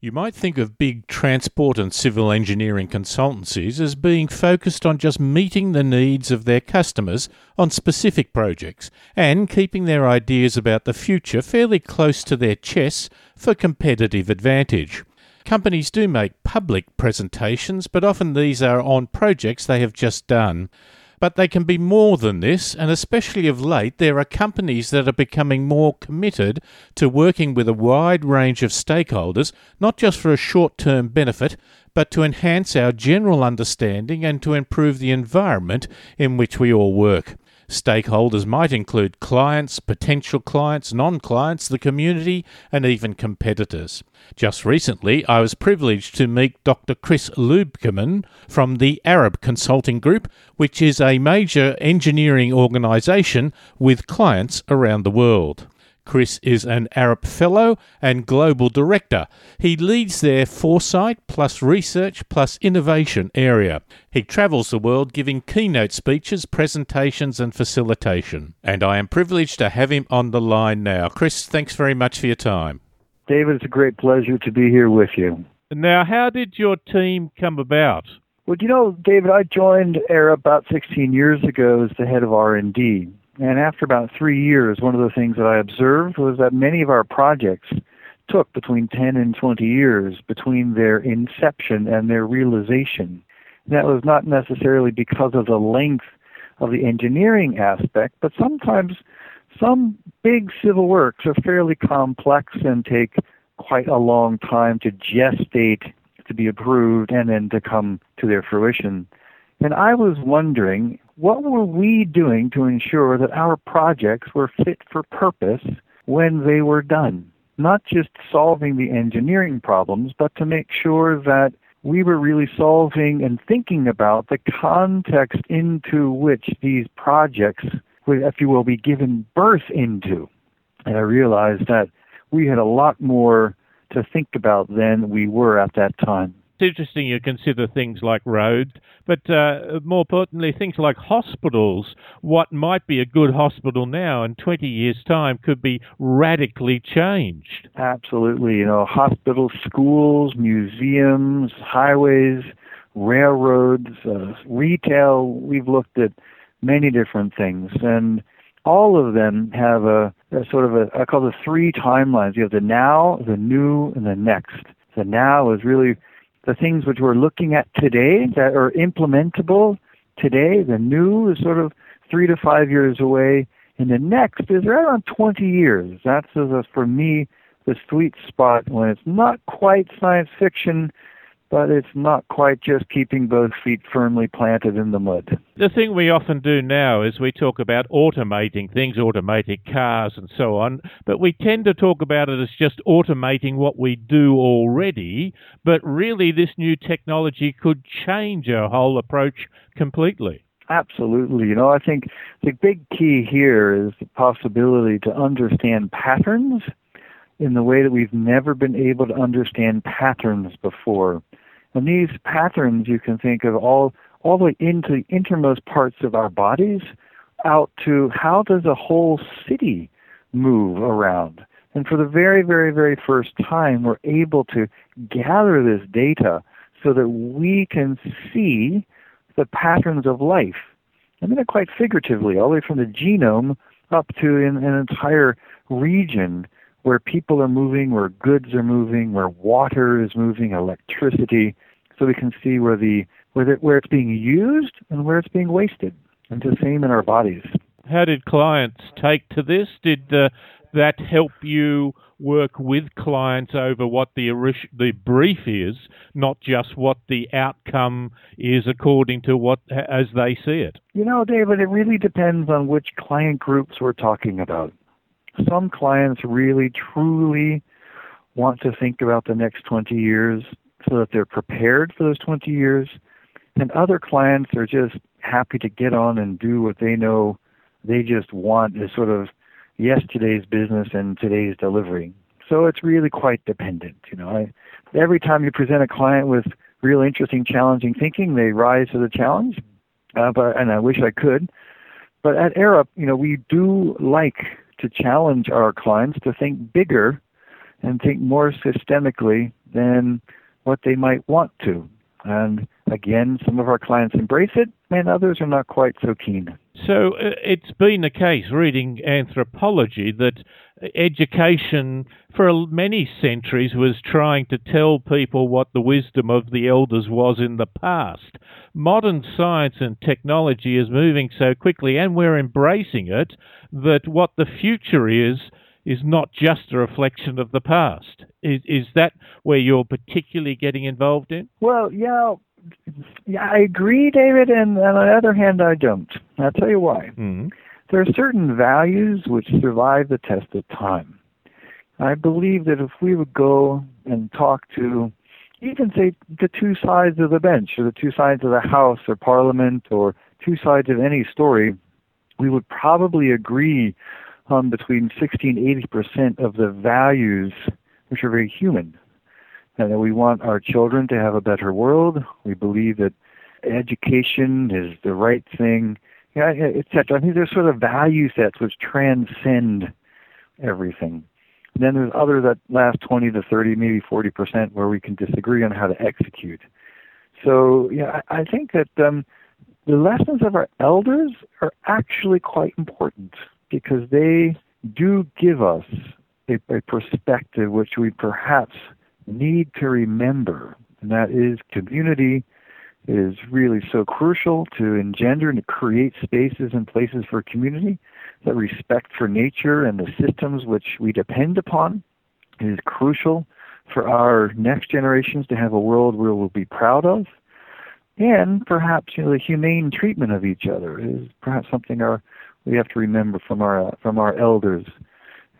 You might think of big transport and civil engineering consultancies as being focused on just meeting the needs of their customers on specific projects and keeping their ideas about the future fairly close to their chests for competitive advantage. Companies do make public presentations, but often these are on projects they have just done. But they can be more than this, and especially of late, there are companies that are becoming more committed to working with a wide range of stakeholders, not just for a short term benefit, but to enhance our general understanding and to improve the environment in which we all work. Stakeholders might include clients, potential clients, non clients, the community, and even competitors. Just recently, I was privileged to meet Dr. Chris Luebkeman from the Arup Consulting Group, which is a major engineering organisation with clients around the world. Chris is an Arup Fellow and Global Director. He leads their foresight plus research plus innovation area. He travels the world giving keynote speeches, presentations, and facilitation. And I am privileged to have him on the line now. Chris, thanks very much for your time. David, it's a great pleasure to be here with you. Now, how did your team come about? Well, you know, David, I joined Arup about 16 years ago as the head of R&D. And after about three years, one of the things that I observed was that many of our projects took between 10 and 20 years between their inception and their realization. that was not necessarily because of the length of the engineering aspect, but sometimes some big civil works are fairly complex and take quite a long time to gestate, to be approved, and then to come to their fruition. And I was wondering what were we doing to ensure that our projects were fit for purpose when they were done? Not just solving the engineering problems, but to make sure that we were really solving and thinking about the context into which these projects would, if you will, be given birth into. And I realized that we had a lot more to think about than we were at that time it's interesting you consider things like roads, but uh, more importantly, things like hospitals. What might be a good hospital now in 20 years' time could be radically changed. Absolutely. You know, hospitals, schools, museums, highways, railroads, uh, retail. We've looked at many different things. And all of them have a, a sort of a, I call the three timelines. You have the now, the new, and the next. The now is really the things which we're looking at today that are implementable today. The new is sort of three to five years away, and the next is right around 20 years. That's, for me, the sweet spot when it's not quite science fiction, but it's not quite just keeping both feet firmly planted in the mud. The thing we often do now is we talk about automating things, automated cars and so on, but we tend to talk about it as just automating what we do already, but really this new technology could change our whole approach completely. Absolutely. You know, I think the big key here is the possibility to understand patterns in the way that we've never been able to understand patterns before. And these patterns you can think of all all the way into the innermost parts of our bodies out to how does a whole city move around. And for the very, very, very first time, we're able to gather this data so that we can see the patterns of life. I mean it quite figuratively, all the way from the genome up to an, an entire region where people are moving, where goods are moving, where water is moving, electricity, so we can see where the where the, where it's being used and where it's being wasted. And the same in our bodies. How did clients take to this? Did uh, that help you work with clients over what the the brief is, not just what the outcome is according to what as they see it? You know, David, it really depends on which client groups we're talking about some clients really truly want to think about the next 20 years so that they're prepared for those 20 years. And other clients are just happy to get on and do what they know they just want is sort of yesterday's business and today's delivery. So it's really quite dependent. You know, I, every time you present a client with real interesting, challenging thinking, they rise to the challenge. Uh, but and I wish I could. But at Arup, you know, we do like to challenge our clients to think bigger and think more systemically than what they might want to. And again, some of our clients embrace it, and others are not quite so keen. So uh, it's been the case, reading anthropology, that education for many centuries was trying to tell people what the wisdom of the elders was in the past. Modern science and technology is moving so quickly, and we're embracing it, that what the future is is not just a reflection of the past. Is, is that where you're particularly getting involved in? Well, yeah, yeah, I agree, David, and, on the other hand, I don't. I'll tell you why. Mm-hmm. There are certain values which survive the test of time. I believe that if we would go and talk to even say the two sides of the bench or the two sides of the House or Parliament or two sides of any story, we would probably agree on between 60 and 80 percent of the values which are very human. And that we want our children to have a better world. We believe that education is the right thing, yeah, etc. I think there's sort of value sets which transcend everything. And then there's other that last 20 to 30, maybe 40 percent where we can disagree on how to execute. So yeah, I, I think that um, the lessons of our elders are actually quite important because they do give us a, a perspective which we perhaps need to remember, and that is community is really so crucial to engender and to create spaces and places for community. That respect for nature and the systems which we depend upon is crucial for our next generations to have a world where we'll be proud of. And perhaps you know the humane treatment of each other is perhaps something our we have to remember from our from our elders.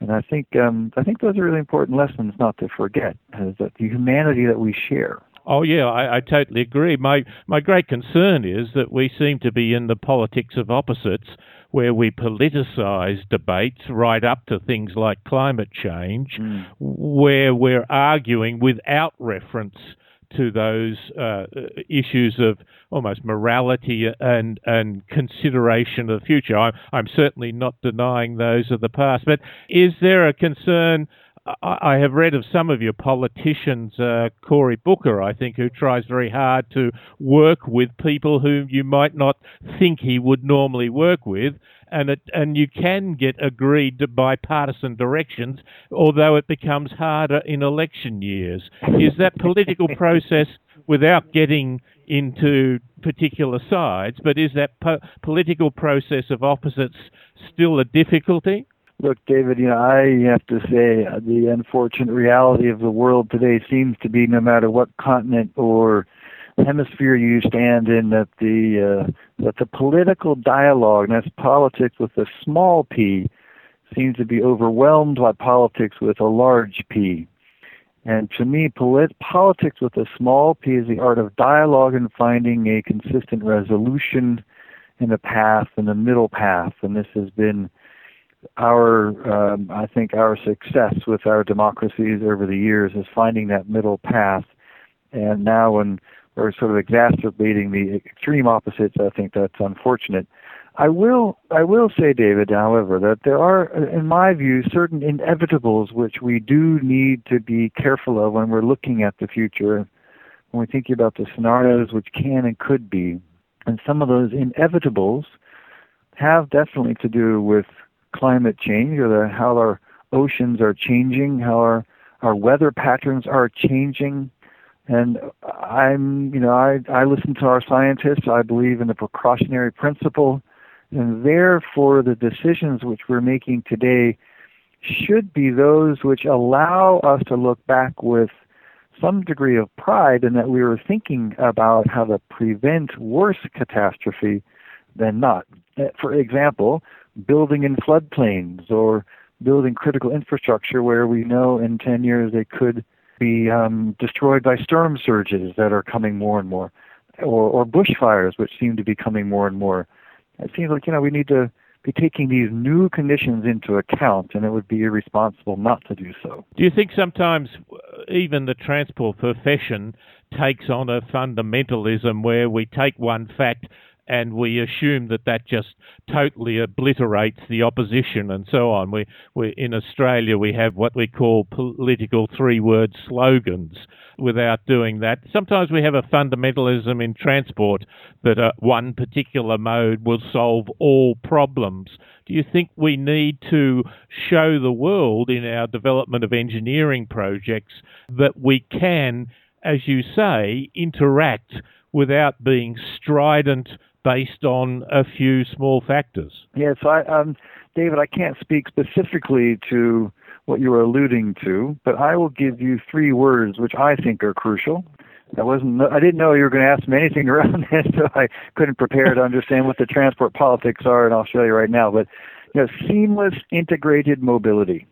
And I think um, I think those are really important lessons not to forget, is that the humanity that we share. Oh yeah, I, I totally agree. My my great concern is that we seem to be in the politics of opposites, where we politicize debates right up to things like climate change, mm. where we're arguing without reference to those uh, issues of almost morality and and consideration of the future. I'm, I'm certainly not denying those of the past, but is there a concern? I have read of some of your politicians, uh, Cory Booker, I think, who tries very hard to work with people whom you might not think he would normally work with, and it, and you can get agreed bipartisan directions, although it becomes harder in election years. Is that political process without getting into particular sides, but is that po- political process of opposites still a difficulty? Look, David, you know, I have to say uh, the unfortunate reality of the world today seems to be no matter what continent or hemisphere you stand in that the uh, that the political dialogue, and that's politics with a small p, seems to be overwhelmed by politics with a large P. And to me, polit- politics with a small p is the art of dialogue and finding a consistent resolution in the path, in the middle path. And this has been our, um, I think, our success with our democracies over the years is finding that middle path. And now, when we're sort of exacerbating the extreme opposites, I think that's unfortunate. I will I will say, David, however, that there are, in my view, certain inevitables which we do need to be careful of when we're looking at the future, when we're thinking about the scenarios which can and could be. And some of those inevitables have definitely to do with climate change or the, how our oceans are changing, how our, our weather patterns are changing, and I'm, you know, I, I listen to our scientists. I believe in the precautionary principle. And therefore, the decisions which we're making today should be those which allow us to look back with some degree of pride in that we were thinking about how to prevent worse catastrophe than not. For example, building in floodplains or building critical infrastructure where we know in 10 years they could be um, destroyed by storm surges that are coming more and more, or, or bushfires, which seem to be coming more and more. It seems like you know we need to be taking these new conditions into account, and it would be irresponsible not to do so. Do you think sometimes uh, even the transport profession takes on a fundamentalism where we take one fact and we assume that that just totally obliterates the opposition and so on. We, we in Australia we have what we call political three-word slogans. Without doing that, sometimes we have a fundamentalism in transport that uh, one particular mode will solve all problems. Do you think we need to show the world in our development of engineering projects that we can, as you say, interact without being strident based on a few small factors. Yes, I, um, David, I can't speak specifically to what you were alluding to, but I will give you three words which I think are crucial. I wasn't. I didn't know you were going to ask me anything around this, so I couldn't prepare to understand what the transport politics are, and I'll show you right now. But you know, seamless integrated mobility.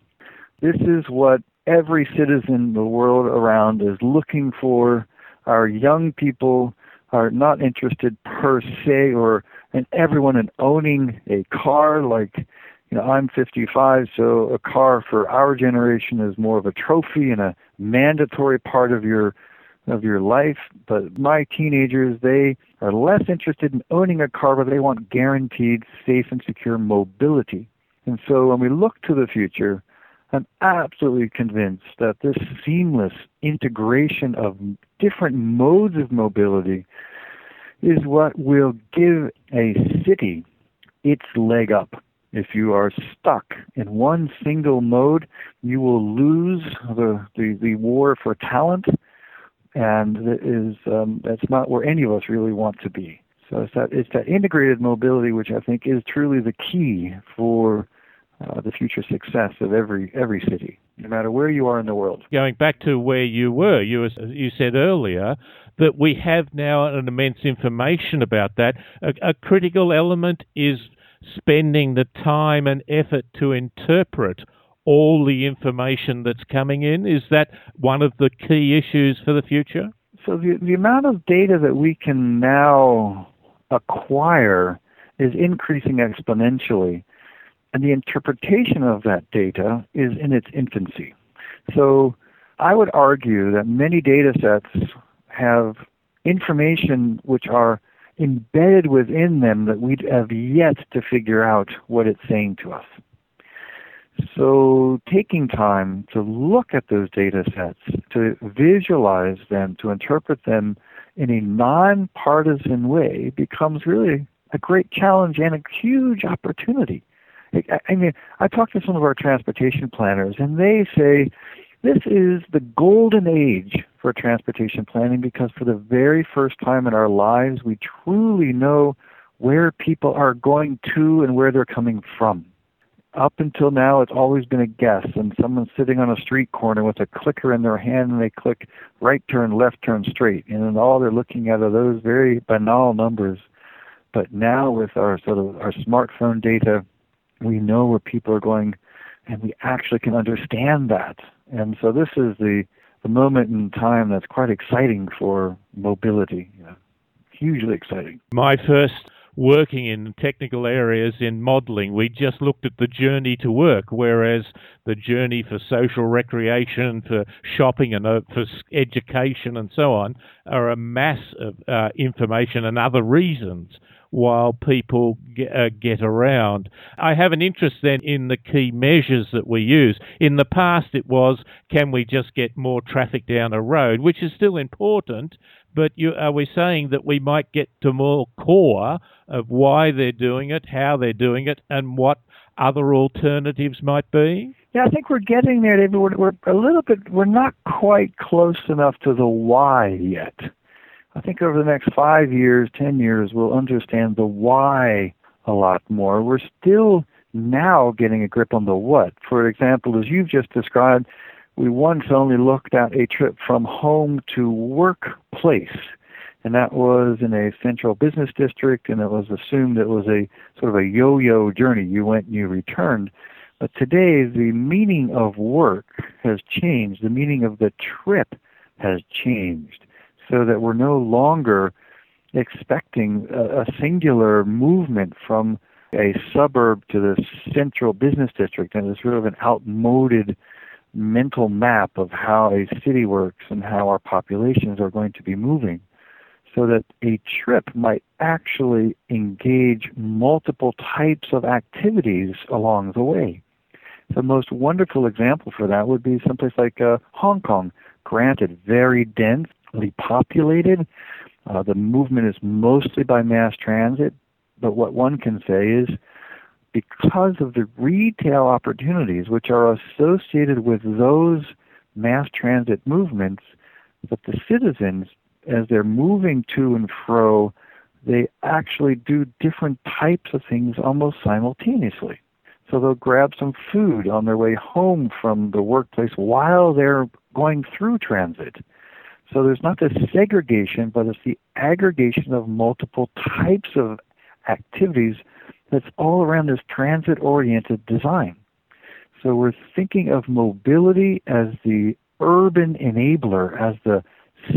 This is what every citizen in the world around is looking for. Our young people are not interested per se or and everyone in owning a car like you know I'm 55 so a car for our generation is more of a trophy and a mandatory part of your of your life. But my teenagers they are less interested in owning a car but they want guaranteed safe and secure mobility. And so when we look to the future I'm absolutely convinced that this seamless integration of different modes of mobility is what will give a city its leg up. If you are stuck in one single mode, you will lose the, the, the war for talent, and it is um, that's not where any of us really want to be. So it's that it's that integrated mobility which I think is truly the key for uh, the future success of every every city, no matter where you are in the world. Going back to where you were, you was, you said earlier that we have now an immense information about that. A, a critical element is spending the time and effort to interpret all the information that's coming in. Is that one of the key issues for the future? So the the amount of data that we can now acquire is increasing exponentially and the interpretation of that data is in its infancy. So I would argue that many data sets have information which are embedded within them that we have yet to figure out what it's saying to us. So taking time to look at those data sets, to visualize them, to interpret them in a nonpartisan way becomes really a great challenge and a huge opportunity. I mean, I talked to some of our transportation planners, and they say this is the golden age for transportation planning because for the very first time in our lives, we truly know where people are going to and where they're coming from. Up until now, it's always been a guess, and someone's sitting on a street corner with a clicker in their hand, and they click right turn, left turn, straight, and all they're looking at are those very banal numbers. But now, with our sort of our smartphone data, we know where people are going and we actually can understand that. And so this is the, the moment in time that's quite exciting for mobility, you know, hugely exciting. My first working in technical areas in modeling, we just looked at the journey to work, whereas the journey for social recreation, for shopping, and uh, for education and so on are a mass of uh, information and other reasons while people get, uh, get around. I have an interest then in the key measures that we use. In the past, it was can we just get more traffic down a road, which is still important, but you, are we saying that we might get to more core of why they're doing it, how they're doing it, and what other alternatives might be? Yeah, I think we're getting there, David. We're, we're a little bit, we're not quite close enough to the why yet. I think over the next five years, ten years, we'll understand the why a lot more. We're still now getting a grip on the what. For example, as you've just described, we once only looked at a trip from home to workplace, and that was in a central business district, and it was assumed it was a sort of a yo-yo journey. You went and you returned. But today, the meaning of work has changed. The meaning of the trip has changed so that we're no longer expecting a, a singular movement from a suburb to the central business district and it's sort of an outmoded mental map of how a city works and how our populations are going to be moving. so that a trip might actually engage multiple types of activities along the way. The most wonderful example for that would be someplace like uh, Hong Kong. Granted, very densely populated. Uh, the movement is mostly by mass transit, but what one can say is because of the retail opportunities which are associated with those mass transit movements, that the citizens, as they're moving to and fro, they actually do different types of things almost simultaneously. So they'll grab some food on their way home from the workplace while they're going through transit. So there's not this segregation, but it's the aggregation of multiple types of activities that's all around this transit oriented design. So we're thinking of mobility as the urban enabler, as the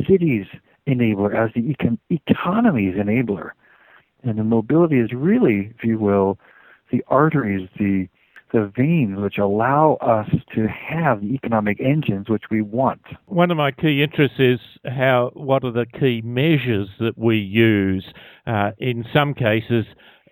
city's enabler, as the econ- economy's enabler. And the mobility is really, if you will, the arteries, the the veins which allow us to have the economic engines which we want. One of my key interests is how what are the key measures that we use. Uh, in some cases,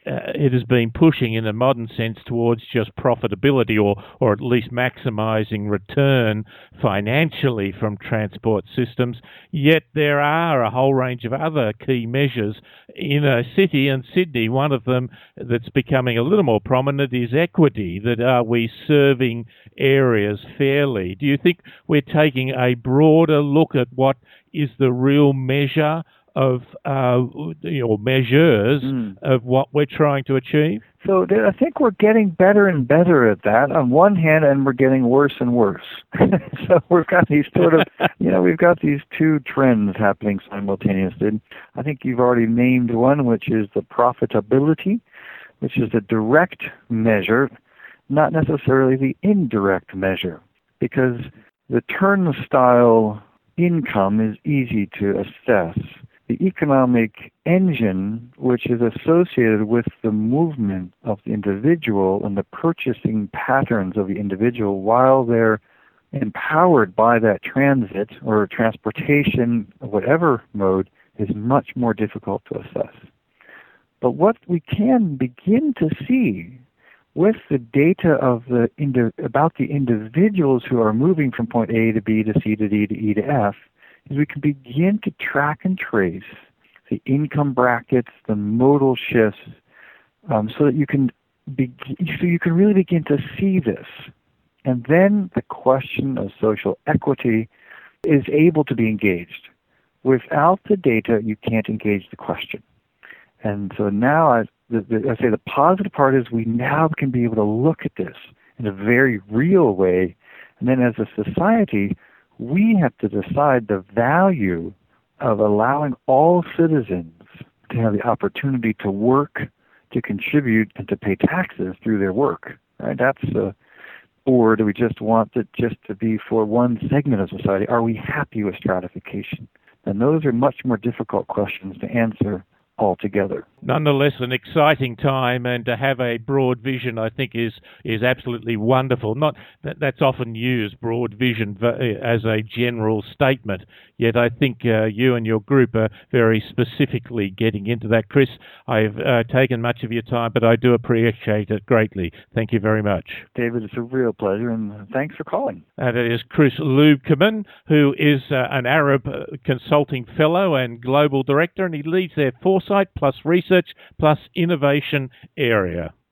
uh, it has been pushing in a modern sense towards just profitability or, or at least maximizing return financially from transport systems. Yet there are a whole range of other key measures in a city, and Sydney, one of them that's becoming a little more prominent is equity. That are we serving areas fairly? Do you think we're taking a broader look at what is the real measure of uh, you know, measures mm. of what we're trying to achieve? So I think we're getting better and better at that on one hand, and we're getting worse and worse. so we've got these sort of, you know, we've got these two trends happening simultaneously. I think you've already named one, which is the profitability, which is the direct measure, not necessarily the indirect measure, because the turnstile income is easy to assess the economic engine which is associated with the movement of the individual and the purchasing patterns of the individual while they're empowered by that transit or transportation, whatever mode, is much more difficult to assess. But what we can begin to see with the data of the about the individuals who are moving from point A to B to C to D to E to F is we can begin to track and trace the income brackets, the modal shifts, um, so that you can be, so you can really begin to see this. And then the question of social equity is able to be engaged. Without the data, you can't engage the question. And so now, I, the, the, I say the positive part is we now can be able to look at this in a very real way. And then as a society, we have to decide the value of allowing all citizens to have the opportunity to work, to contribute, and to pay taxes through their work. Right? That's uh, or do we just want it just to be for one segment of society? Are we happy with stratification? And those are much more difficult questions to answer altogether. Nonetheless, an exciting time, and to have a broad vision, I think, is is absolutely wonderful. Not that that's often used, broad vision, as a general statement. Yet, I think uh, you and your group are very specifically getting into that. Chris, I've uh, taken much of your time, but I do appreciate it greatly. Thank you very much, David. It's a real pleasure, and thanks for calling. And it is Chris Luebkeman, who is uh, an Arup uh, Consulting Fellow and Global Director, and he leads their force Foresight plus Research plus Innovation area.